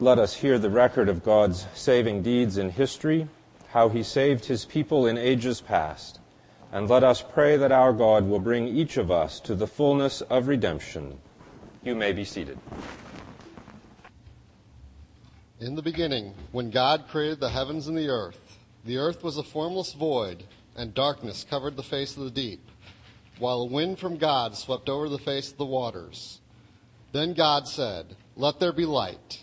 let us hear the record of God's saving deeds in history, how he saved his people in ages past, and let us pray that our God will bring each of us to the fullness of redemption. You may be seated. In the beginning, when God created the heavens and the earth, the earth was a formless void, and darkness covered the face of the deep, while a wind from God swept over the face of the waters. Then God said, Let there be light,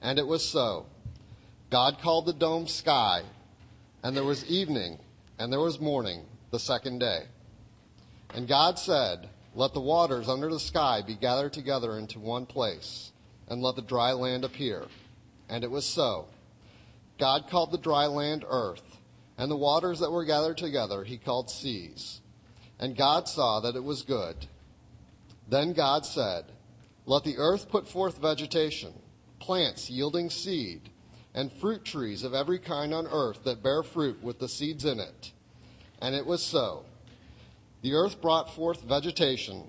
And it was so. God called the dome sky, and there was evening, and there was morning, the second day. And God said, Let the waters under the sky be gathered together into one place, and let the dry land appear. And it was so. God called the dry land earth, and the waters that were gathered together he called seas. And God saw that it was good. Then God said, Let the earth put forth vegetation, plants yielding seed, and fruit trees of every kind on earth that bear fruit with the seeds in it. And it was so. The earth brought forth vegetation,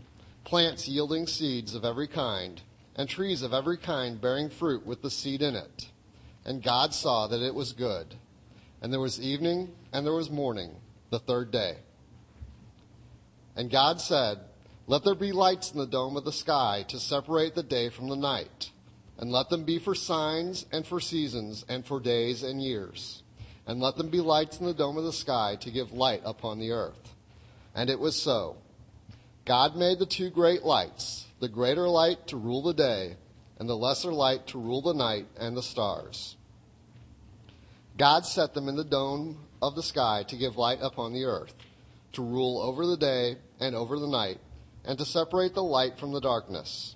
plants yielding seeds of every kind, and trees of every kind bearing fruit with the seed in it. And God saw that it was good. And there was evening and there was morning, the third day. And God said, Let there be lights in the dome of the sky to separate the day from the night, and let them be for signs and for seasons and for days and years. And let them be lights in the dome of the sky to give light upon the earth. And it was so. God made the two great lights, the greater light to rule the day, and the lesser light to rule the night and the stars. God set them in the dome of the sky to give light upon the earth to rule over the day and over the night, and to separate the light from the darkness.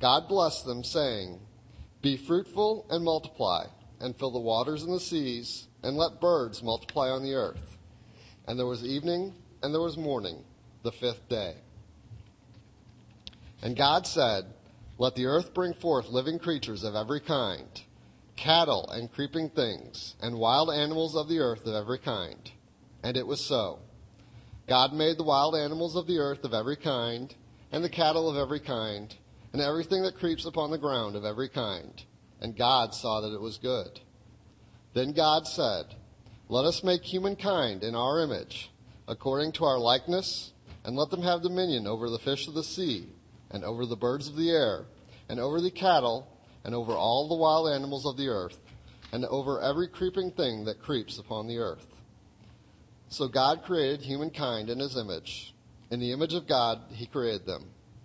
God blessed them, saying, Be fruitful and multiply, and fill the waters and the seas, and let birds multiply on the earth. And there was evening, and there was morning, the fifth day. And God said, Let the earth bring forth living creatures of every kind, cattle and creeping things, and wild animals of the earth of every kind. And it was so. God made the wild animals of the earth of every kind, and the cattle of every kind, and everything that creeps upon the ground of every kind. And God saw that it was good. Then God said, Let us make humankind in our image, according to our likeness, and let them have dominion over the fish of the sea, and over the birds of the air, and over the cattle, and over all the wild animals of the earth, and over every creeping thing that creeps upon the earth. So God created humankind in his image. In the image of God, he created them.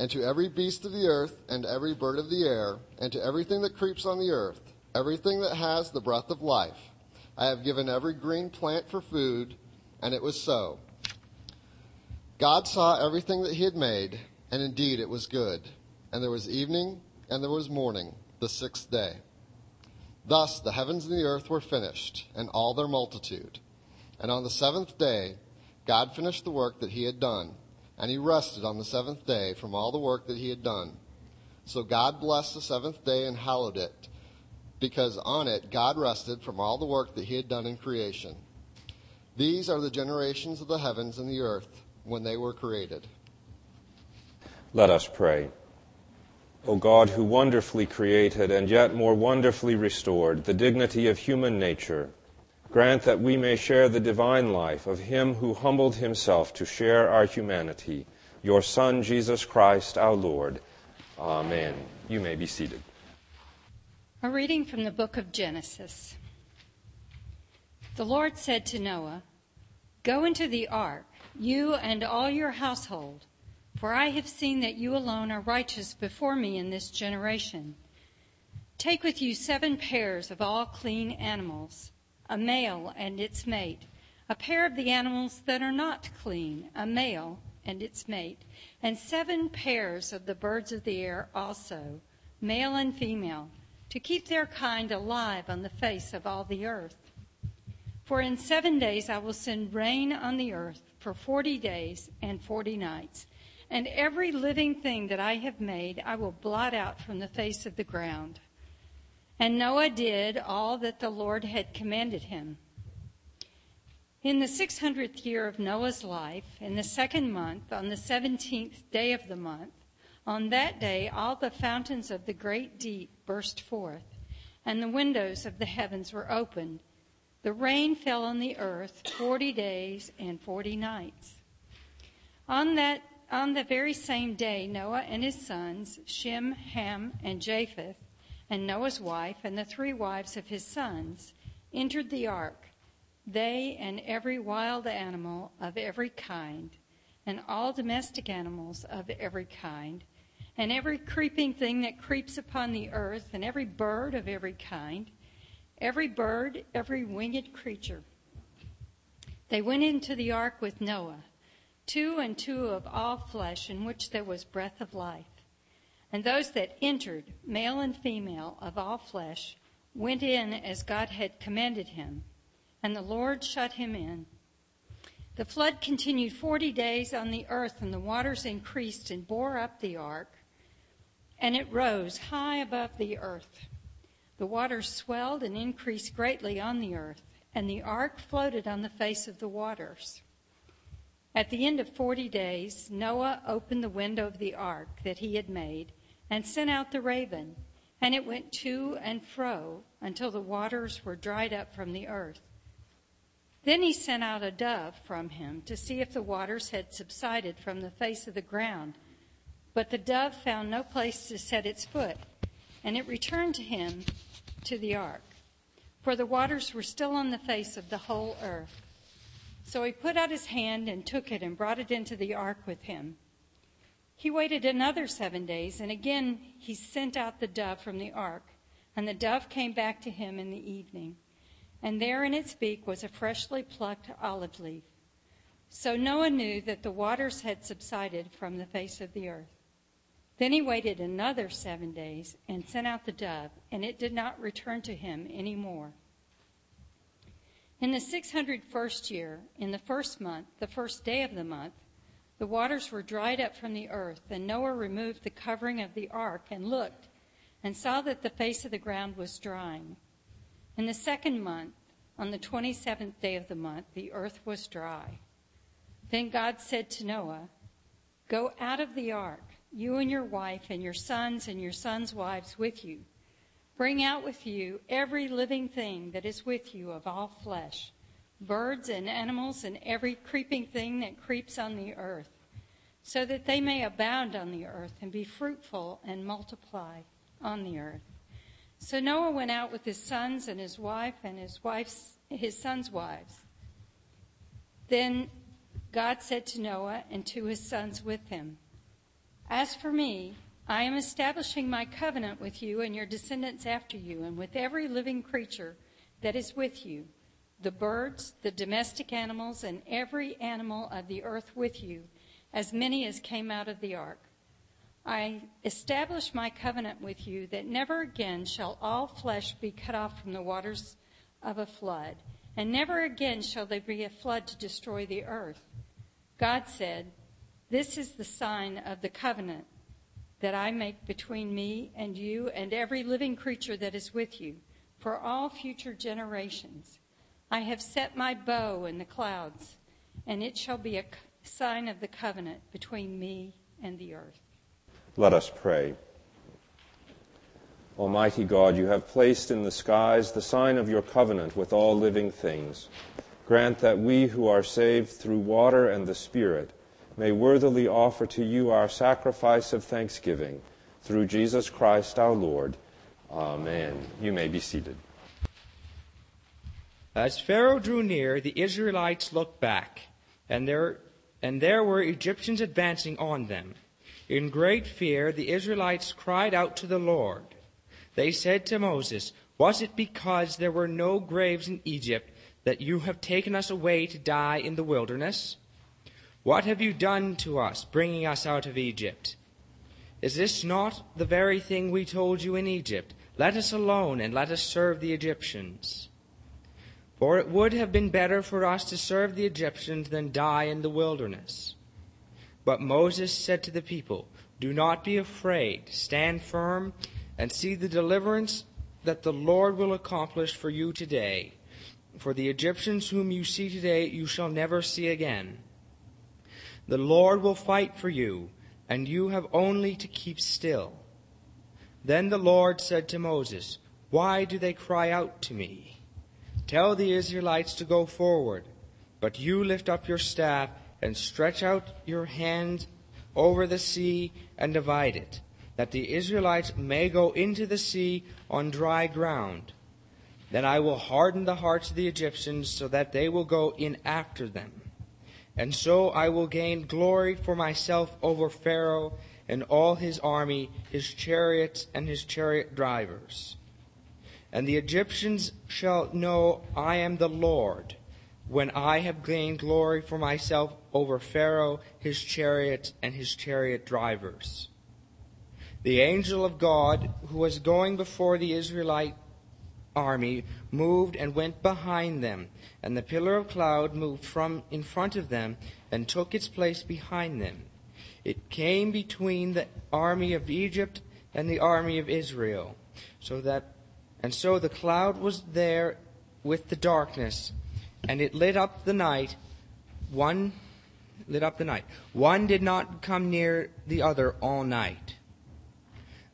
And to every beast of the earth, and every bird of the air, and to everything that creeps on the earth, everything that has the breath of life, I have given every green plant for food, and it was so. God saw everything that he had made, and indeed it was good. And there was evening, and there was morning, the sixth day. Thus the heavens and the earth were finished, and all their multitude. And on the seventh day, God finished the work that he had done, and he rested on the seventh day from all the work that he had done. So God blessed the seventh day and hallowed it, because on it God rested from all the work that he had done in creation. These are the generations of the heavens and the earth when they were created. Let us pray. O God, who wonderfully created and yet more wonderfully restored the dignity of human nature, grant that we may share the divine life of him who humbled himself to share our humanity, your Son, Jesus Christ, our Lord. Amen. You may be seated. A reading from the book of Genesis. The Lord said to Noah, Go into the ark, you and all your household, for I have seen that you alone are righteous before me in this generation. Take with you seven pairs of all clean animals, a male and its mate, a pair of the animals that are not clean, a male and its mate, and seven pairs of the birds of the air also, male and female to keep their kind alive on the face of all the earth. For in seven days I will send rain on the earth for forty days and forty nights, and every living thing that I have made I will blot out from the face of the ground. And Noah did all that the Lord had commanded him. In the 600th year of Noah's life, in the second month, on the 17th day of the month, on that day, all the fountains of the great deep burst forth, and the windows of the heavens were opened. The rain fell on the earth forty days and forty nights. On that on the very same day, Noah and his sons, Shem, Ham, and Japheth, and Noah's wife, and the three wives of his sons, entered the ark, they and every wild animal of every kind, and all domestic animals of every kind, and every creeping thing that creeps upon the earth, and every bird of every kind, every bird, every winged creature. They went into the ark with Noah, two and two of all flesh, in which there was breath of life. And those that entered, male and female of all flesh, went in as God had commanded him, and the Lord shut him in. The flood continued forty days on the earth, and the waters increased and bore up the ark and it rose high above the earth. The waters swelled and increased greatly on the earth, and the ark floated on the face of the waters. At the end of forty days, Noah opened the window of the ark that he had made and sent out the raven, and it went to and fro until the waters were dried up from the earth. Then he sent out a dove from him to see if the waters had subsided from the face of the ground. But the dove found no place to set its foot, and it returned to him to the ark, for the waters were still on the face of the whole earth. So he put out his hand and took it and brought it into the ark with him. He waited another seven days, and again he sent out the dove from the ark, and the dove came back to him in the evening. And there in its beak was a freshly plucked olive leaf. So Noah knew that the waters had subsided from the face of the earth. Then he waited another seven days and sent out the dove, and it did not return to him any more. In the 601st year, in the first month, the first day of the month, the waters were dried up from the earth, and Noah removed the covering of the ark and looked and saw that the face of the ground was drying. In the second month, on the 27th day of the month, the earth was dry. Then God said to Noah, Go out of the ark you and your wife and your sons and your sons' wives with you. Bring out with you every living thing that is with you of all flesh, birds and animals and every creeping thing that creeps on the earth, so that they may abound on the earth and be fruitful and multiply on the earth. So Noah went out with his sons and his wife and his wife's his sons' wives. Then God said to Noah and to his sons with him, as for me, I am establishing my covenant with you and your descendants after you, and with every living creature that is with you the birds, the domestic animals, and every animal of the earth with you, as many as came out of the ark. I establish my covenant with you that never again shall all flesh be cut off from the waters of a flood, and never again shall there be a flood to destroy the earth. God said, this is the sign of the covenant that I make between me and you and every living creature that is with you for all future generations. I have set my bow in the clouds, and it shall be a sign of the covenant between me and the earth. Let us pray. Almighty God, you have placed in the skies the sign of your covenant with all living things. Grant that we who are saved through water and the Spirit may worthily offer to you our sacrifice of thanksgiving through Jesus Christ our Lord. Amen. You may be seated. As Pharaoh drew near, the Israelites looked back, and there, and there were Egyptians advancing on them. In great fear, the Israelites cried out to the Lord. They said to Moses, Was it because there were no graves in Egypt that you have taken us away to die in the wilderness? What have you done to us, bringing us out of Egypt? Is this not the very thing we told you in Egypt? Let us alone and let us serve the Egyptians. For it would have been better for us to serve the Egyptians than die in the wilderness. But Moses said to the people, Do not be afraid, stand firm, and see the deliverance that the Lord will accomplish for you today. For the Egyptians whom you see today you shall never see again. The Lord will fight for you, and you have only to keep still. Then the Lord said to Moses, Why do they cry out to me? Tell the Israelites to go forward, but you lift up your staff and stretch out your hand over the sea and divide it, that the Israelites may go into the sea on dry ground. Then I will harden the hearts of the Egyptians so that they will go in after them. And so I will gain glory for myself over Pharaoh and all his army, his chariots, and his chariot drivers. And the Egyptians shall know I am the Lord when I have gained glory for myself over Pharaoh, his chariots, and his chariot drivers. The angel of God, who was going before the Israelite army, moved and went behind them and the pillar of cloud moved from in front of them and took its place behind them. It came between the army of Egypt and the army of Israel, so that and so the cloud was there with the darkness, and it lit up the night. One lit up the night. One did not come near the other all night.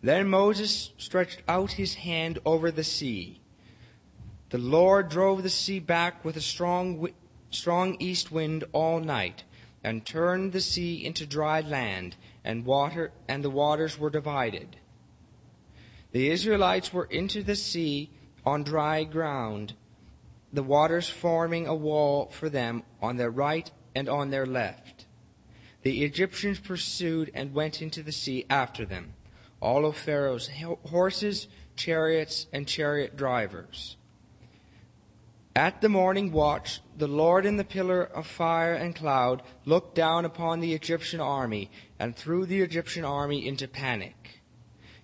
Then Moses stretched out his hand over the sea the Lord drove the sea back with a strong, strong east wind all night, and turned the sea into dry land, and water, and the waters were divided. The Israelites were into the sea on dry ground, the waters forming a wall for them on their right and on their left. The Egyptians pursued and went into the sea after them, all of Pharaoh's horses, chariots, and chariot drivers. At the morning watch, the Lord in the pillar of fire and cloud looked down upon the Egyptian army and threw the Egyptian army into panic.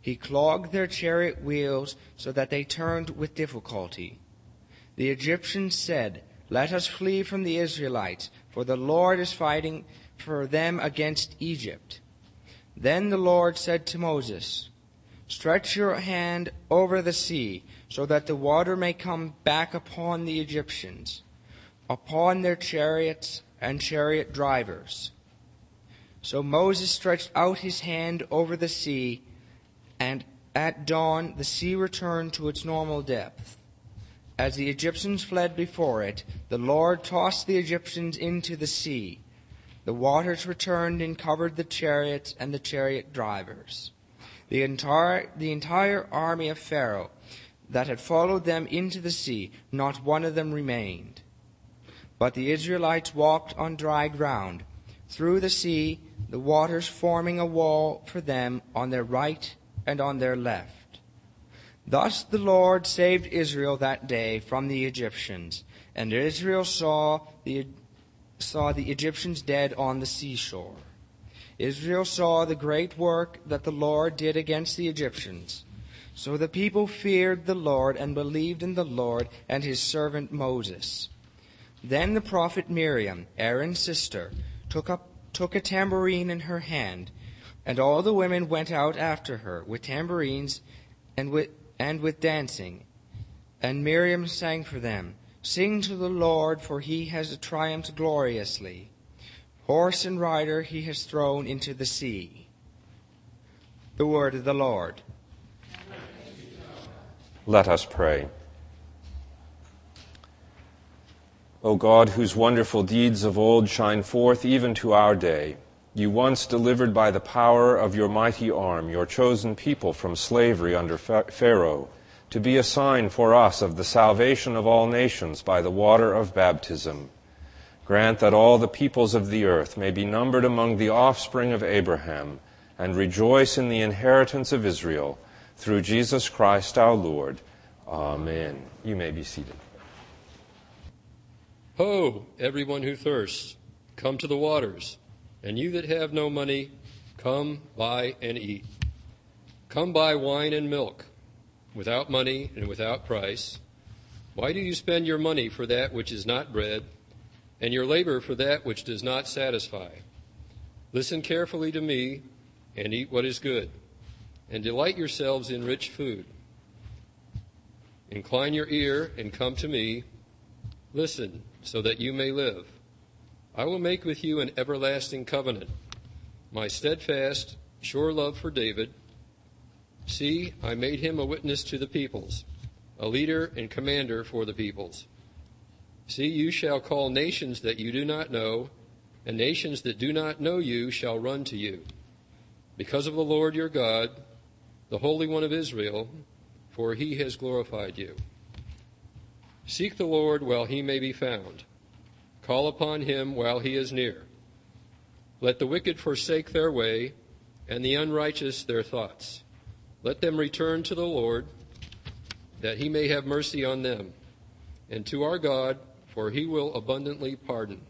He clogged their chariot wheels so that they turned with difficulty. The Egyptians said, Let us flee from the Israelites, for the Lord is fighting for them against Egypt. Then the Lord said to Moses, Stretch your hand over the sea so that the water may come back upon the Egyptians, upon their chariots and chariot drivers. So Moses stretched out his hand over the sea, and at dawn the sea returned to its normal depth. As the Egyptians fled before it, the Lord tossed the Egyptians into the sea. The waters returned and covered the chariots and the chariot drivers. The entire, the entire army of Pharaoh that had followed them into the sea, not one of them remained. But the Israelites walked on dry ground, through the sea, the waters forming a wall for them on their right and on their left. Thus the Lord saved Israel that day from the Egyptians, and Israel saw the, saw the Egyptians dead on the seashore. Israel saw the great work that the Lord did against the Egyptians so the people feared the Lord and believed in the Lord and his servant Moses. Then the prophet Miriam, Aaron's sister, took up took a tambourine in her hand, and all the women went out after her with tambourines and with and with dancing. And Miriam sang for them, Sing to the Lord, for he has triumphed gloriously. Horse and rider he has thrown into the sea. The word of the Lord. Let us pray. O God, whose wonderful deeds of old shine forth even to our day, you once delivered by the power of your mighty arm your chosen people from slavery under Pharaoh, to be a sign for us of the salvation of all nations by the water of baptism. Grant that all the peoples of the earth may be numbered among the offspring of Abraham, and rejoice in the inheritance of Israel, through Jesus Christ our Lord. Amen. You may be seated. Ho, everyone who thirsts, come to the waters. And you that have no money, come buy and eat. Come buy wine and milk, without money and without price. Why do you spend your money for that which is not bread, and your labor for that which does not satisfy? Listen carefully to me, and eat what is good, and delight yourselves in rich food. Incline your ear and come to me. Listen, so that you may live. I will make with you an everlasting covenant, my steadfast, sure love for David. See, I made him a witness to the peoples, a leader and commander for the peoples. See, you shall call nations that you do not know, and nations that do not know you shall run to you. Because of the Lord your God, the Holy One of Israel, for he has glorified you. Seek the Lord while he may be found Call upon him while he is near. Let the wicked forsake their way, and the unrighteous their thoughts. Let them return to the Lord, that he may have mercy on them, and to our God, for he will abundantly pardon.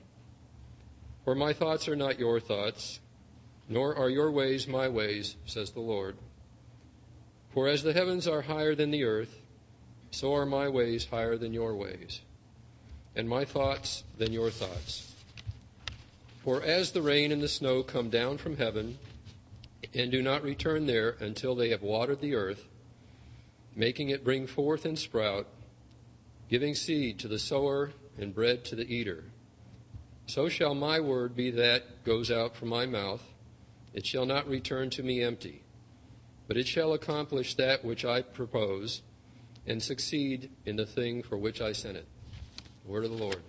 For my thoughts are not your thoughts, nor are your ways my ways, says the Lord. For as the heavens are higher than the earth, so are my ways higher than your ways and my thoughts than your thoughts. For as the rain and the snow come down from heaven, and do not return there until they have watered the earth, making it bring forth and sprout, giving seed to the sower and bread to the eater, so shall my word be that goes out from my mouth. It shall not return to me empty, but it shall accomplish that which I propose, and succeed in the thing for which I sent it. Word of the Lord.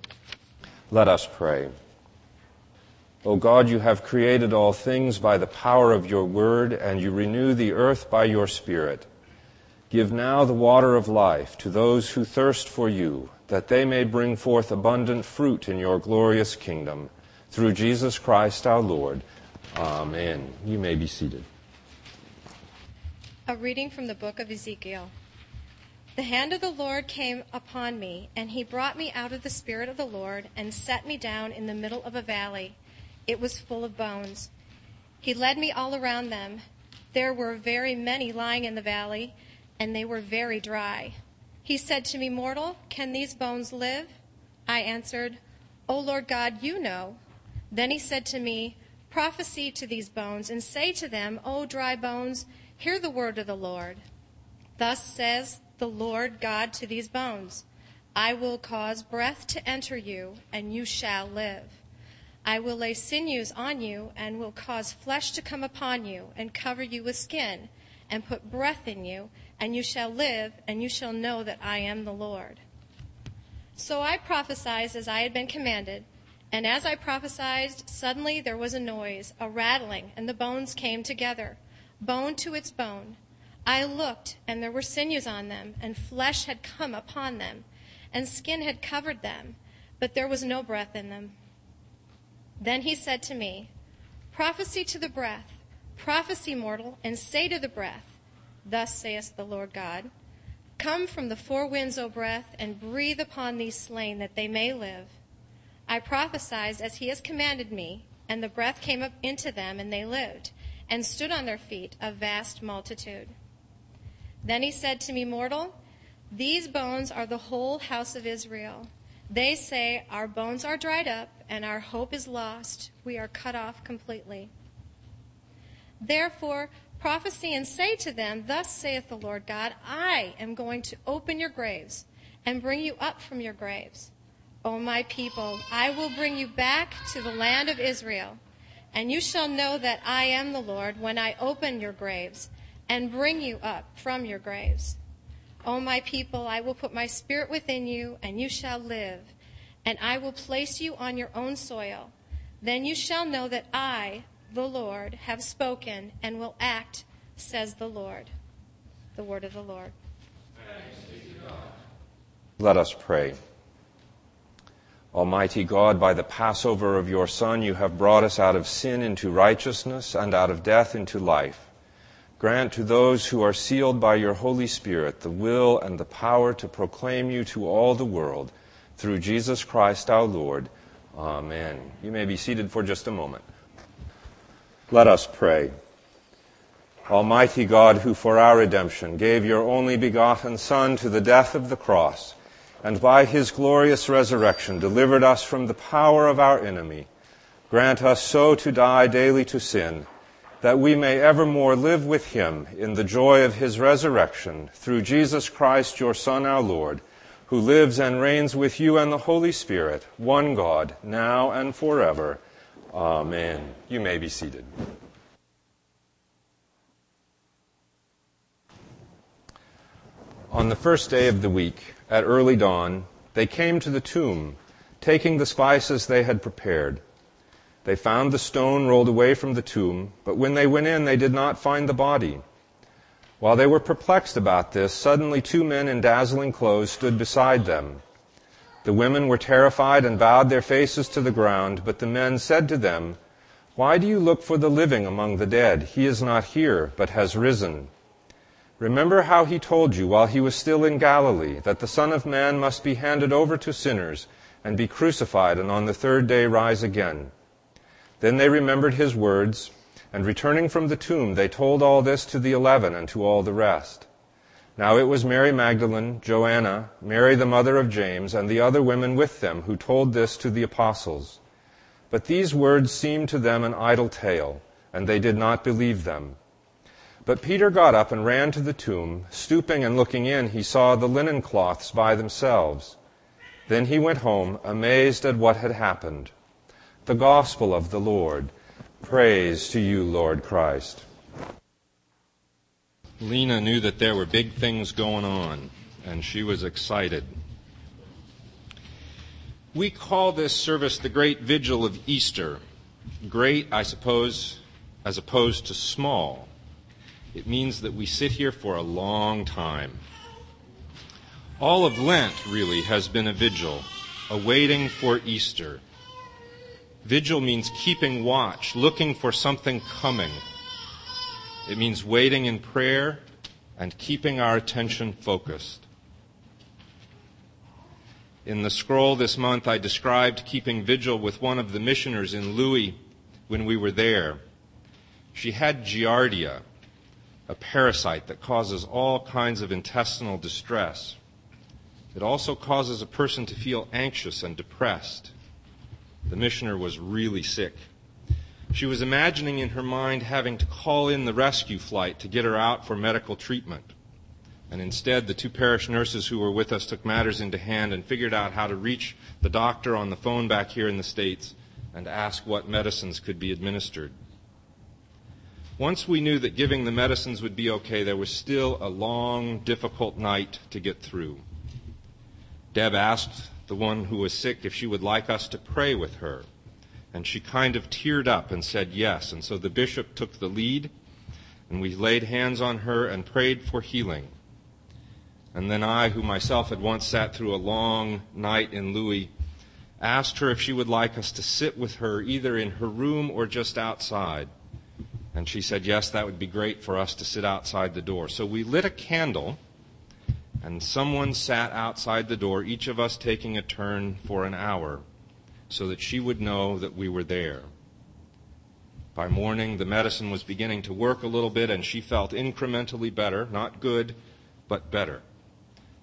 Let us pray. O God, you have created all things by the power of your word, and you renew the earth by your Spirit. Give now the water of life to those who thirst for you, that they may bring forth abundant fruit in your glorious kingdom. Through Jesus Christ our Lord. Amen. You may be seated. A reading from the book of Ezekiel. The hand of the Lord came upon me, and he brought me out of the Spirit of the Lord and set me down in the middle of a valley. It was full of bones. He led me all around them. There were very many lying in the valley, and they were very dry. He said to me, Mortal, can these bones live? I answered, O Lord God, you know. Then he said to me, Prophesy to these bones, and say to them, O dry bones, hear the word of the Lord. Thus says the Lord God to these bones I will cause breath to enter you, and you shall live. I will lay sinews on you, and will cause flesh to come upon you, and cover you with skin, and put breath in you, and you shall live, and you shall know that I am the Lord. So I prophesied as I had been commanded. And as I prophesied, suddenly there was a noise, a rattling, and the bones came together, bone to its bone. I looked, and there were sinews on them, and flesh had come upon them, and skin had covered them, but there was no breath in them. Then he said to me, Prophesy to the breath, prophesy, mortal, and say to the breath, Thus saith the Lord God, Come from the four winds, O breath, and breathe upon these slain, that they may live. I prophesied as he has commanded me, and the breath came up into them, and they lived, and stood on their feet, a vast multitude. Then he said to me, Mortal, these bones are the whole house of Israel. They say, Our bones are dried up, and our hope is lost. We are cut off completely. Therefore, prophesy and say to them, Thus saith the Lord God, I am going to open your graves and bring you up from your graves. O my people, I will bring you back to the land of Israel, and you shall know that I am the Lord when I open your graves and bring you up from your graves. O my people, I will put my spirit within you, and you shall live, and I will place you on your own soil. Then you shall know that I, the Lord, have spoken and will act, says the Lord. The word of the Lord. Let us pray. Almighty God, by the Passover of your Son, you have brought us out of sin into righteousness and out of death into life. Grant to those who are sealed by your Holy Spirit the will and the power to proclaim you to all the world through Jesus Christ our Lord. Amen. You may be seated for just a moment. Let us pray. Almighty God, who for our redemption gave your only begotten Son to the death of the cross, and by his glorious resurrection delivered us from the power of our enemy, grant us so to die daily to sin that we may evermore live with him in the joy of his resurrection through Jesus Christ, your Son, our Lord, who lives and reigns with you and the Holy Spirit, one God, now and forever. Amen. You may be seated. On the first day of the week, at early dawn, they came to the tomb, taking the spices they had prepared. They found the stone rolled away from the tomb, but when they went in, they did not find the body. While they were perplexed about this, suddenly two men in dazzling clothes stood beside them. The women were terrified and bowed their faces to the ground, but the men said to them, Why do you look for the living among the dead? He is not here, but has risen. Remember how he told you while he was still in Galilee that the Son of Man must be handed over to sinners and be crucified and on the third day rise again. Then they remembered his words, and returning from the tomb, they told all this to the eleven and to all the rest. Now it was Mary Magdalene, Joanna, Mary the mother of James, and the other women with them who told this to the apostles. But these words seemed to them an idle tale, and they did not believe them. But Peter got up and ran to the tomb. Stooping and looking in, he saw the linen cloths by themselves. Then he went home, amazed at what had happened the gospel of the Lord. Praise to you, Lord Christ. Lena knew that there were big things going on, and she was excited. We call this service the Great Vigil of Easter. Great, I suppose, as opposed to small. It means that we sit here for a long time. All of Lent, really, has been a vigil, a waiting for Easter. Vigil means keeping watch, looking for something coming. It means waiting in prayer and keeping our attention focused. In the scroll this month, I described keeping vigil with one of the missioners in Lui when we were there. She had giardia, a parasite that causes all kinds of intestinal distress. It also causes a person to feel anxious and depressed. The missioner was really sick. She was imagining in her mind having to call in the rescue flight to get her out for medical treatment. And instead, the two parish nurses who were with us took matters into hand and figured out how to reach the doctor on the phone back here in the States and ask what medicines could be administered. Once we knew that giving the medicines would be okay, there was still a long, difficult night to get through. Deb asked the one who was sick, if she would like us to pray with her. And she kind of teared up and said yes. And so the bishop took the lead, and we laid hands on her and prayed for healing. And then I, who myself had once sat through a long night in Lui, asked her if she would like us to sit with her either in her room or just outside. And she said, yes, that would be great for us to sit outside the door. So we lit a candle and someone sat outside the door, each of us taking a turn for an hour, so that she would know that we were there. By morning, the medicine was beginning to work a little bit, and she felt incrementally better, not good, but better.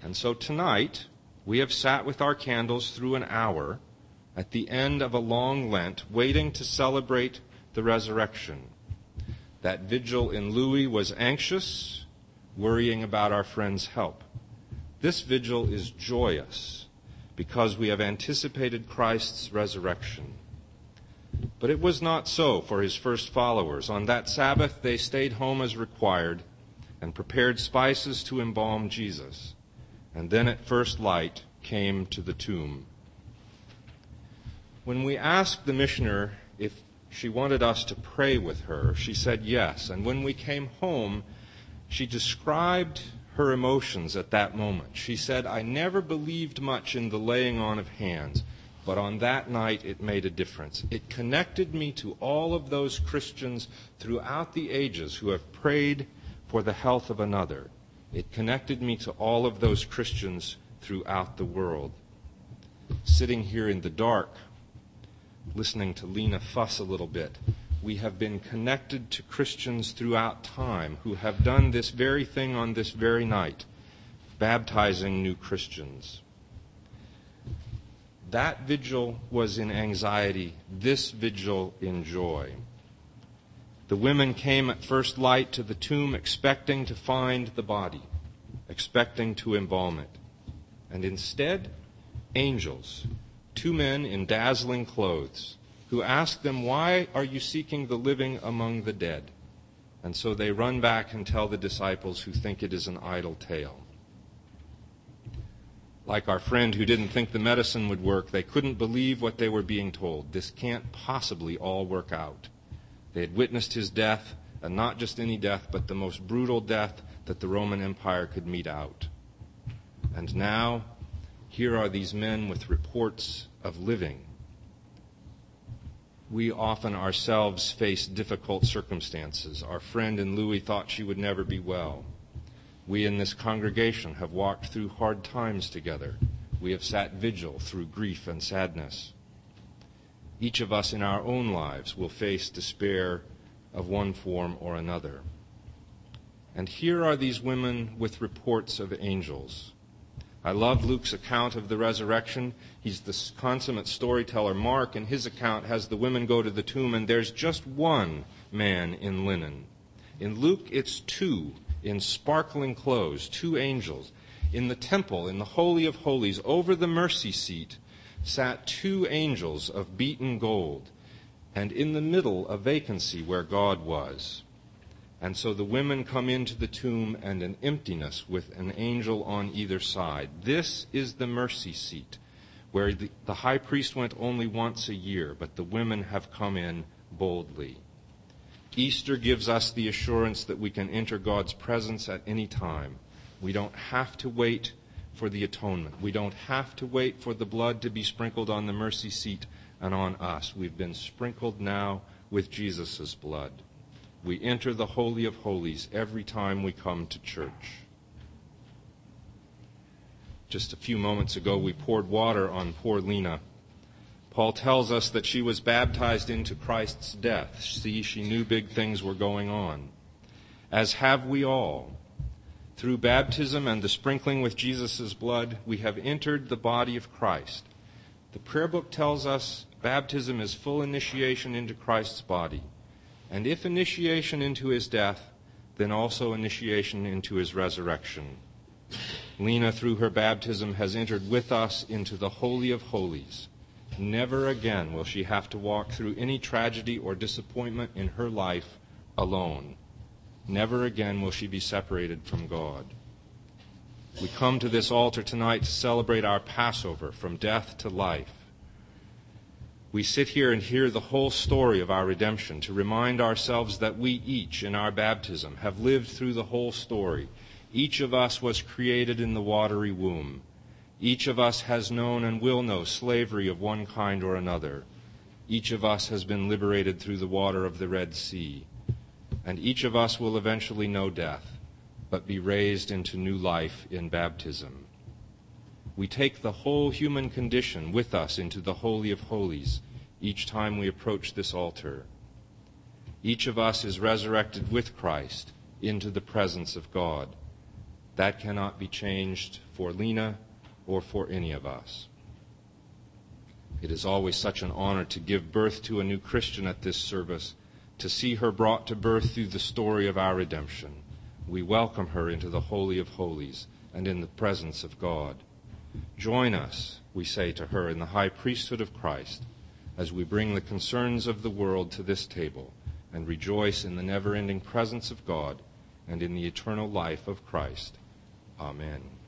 And so tonight, we have sat with our candles through an hour at the end of a long Lent, waiting to celebrate the resurrection. That vigil in Lui was anxious, worrying about our friend's help. This vigil is joyous because we have anticipated Christ's resurrection. But it was not so for his first followers. On that Sabbath, they stayed home as required and prepared spices to embalm Jesus. And then at first light came to the tomb. When we asked the missioner if she wanted us to pray with her, she said yes. And when we came home, she described her emotions at that moment. She said, I never believed much in the laying on of hands, but on that night it made a difference. It connected me to all of those Christians throughout the ages who have prayed for the health of another. It connected me to all of those Christians throughout the world. Sitting here in the dark, listening to Lena fuss a little bit, we have been connected to Christians throughout time who have done this very thing on this very night, baptizing new Christians. That vigil was in anxiety, this vigil in joy. The women came at first light to the tomb expecting to find the body, expecting to embalm it. And instead, angels, two men in dazzling clothes, who ask them, Why are you seeking the living among the dead? And so they run back and tell the disciples who think it is an idle tale. Like our friend who didn't think the medicine would work, they couldn't believe what they were being told. This can't possibly all work out. They had witnessed his death, and not just any death, but the most brutal death that the Roman Empire could mete out. And now, here are these men with reports of living we often ourselves face difficult circumstances. Our friend in Lui thought she would never be well. We in this congregation have walked through hard times together. We have sat vigil through grief and sadness. Each of us in our own lives will face despair of one form or another. And here are these women with reports of angels. I love Luke's account of the resurrection. He's the consummate storyteller. Mark, in his account, has the women go to the tomb, and there's just one man in linen. In Luke, it's two in sparkling clothes, two angels. In the temple, in the Holy of Holies, over the mercy seat, sat two angels of beaten gold, and in the middle, a vacancy where God was. And so the women come into the tomb and an emptiness with an angel on either side. This is the mercy seat, where the, the, high priest went only once a year, but the women have come in boldly. Easter gives us the assurance that we can enter God's presence at any time. We don't have to wait for the atonement. We don't have to wait for the blood to be sprinkled on the mercy seat and on us. We've been sprinkled now with Jesus' blood. We enter the Holy of Holies every time we come to church. Just a few moments ago, we poured water on poor Lena. Paul tells us that she was baptized into Christ's death. See, she knew big things were going on. As have we all. Through baptism and the sprinkling with Jesus' blood, we have entered the body of Christ. The prayer book tells us baptism is full initiation into Christ's body. And if initiation into his death, then also initiation into his resurrection. Lena, through her baptism, has entered with us into the Holy of Holies. Never again will she have to walk through any tragedy or disappointment in her life alone. Never again will she be separated from God. We come to this altar tonight to celebrate our Passover from death to life we sit here and hear the whole story of our redemption to remind ourselves that we each, in our baptism, have lived through the whole story. Each of us was created in the watery womb. Each of us has known and will know slavery of one kind or another. Each of us has been liberated through the water of the Red Sea. And each of us will eventually know death, but be raised into new life in baptism. We take the whole human condition with us into the Holy of Holies each time we approach this altar. Each of us is resurrected with Christ into the presence of God. That cannot be changed for Lena or for any of us. It is always such an honor to give birth to a new Christian at this service, to see her brought to birth through the story of our redemption. We welcome her into the Holy of Holies and in the presence of God. Join us, we say to her, in the high priesthood of Christ as we bring the concerns of the world to this table and rejoice in the never ending presence of God and in the eternal life of Christ. Amen.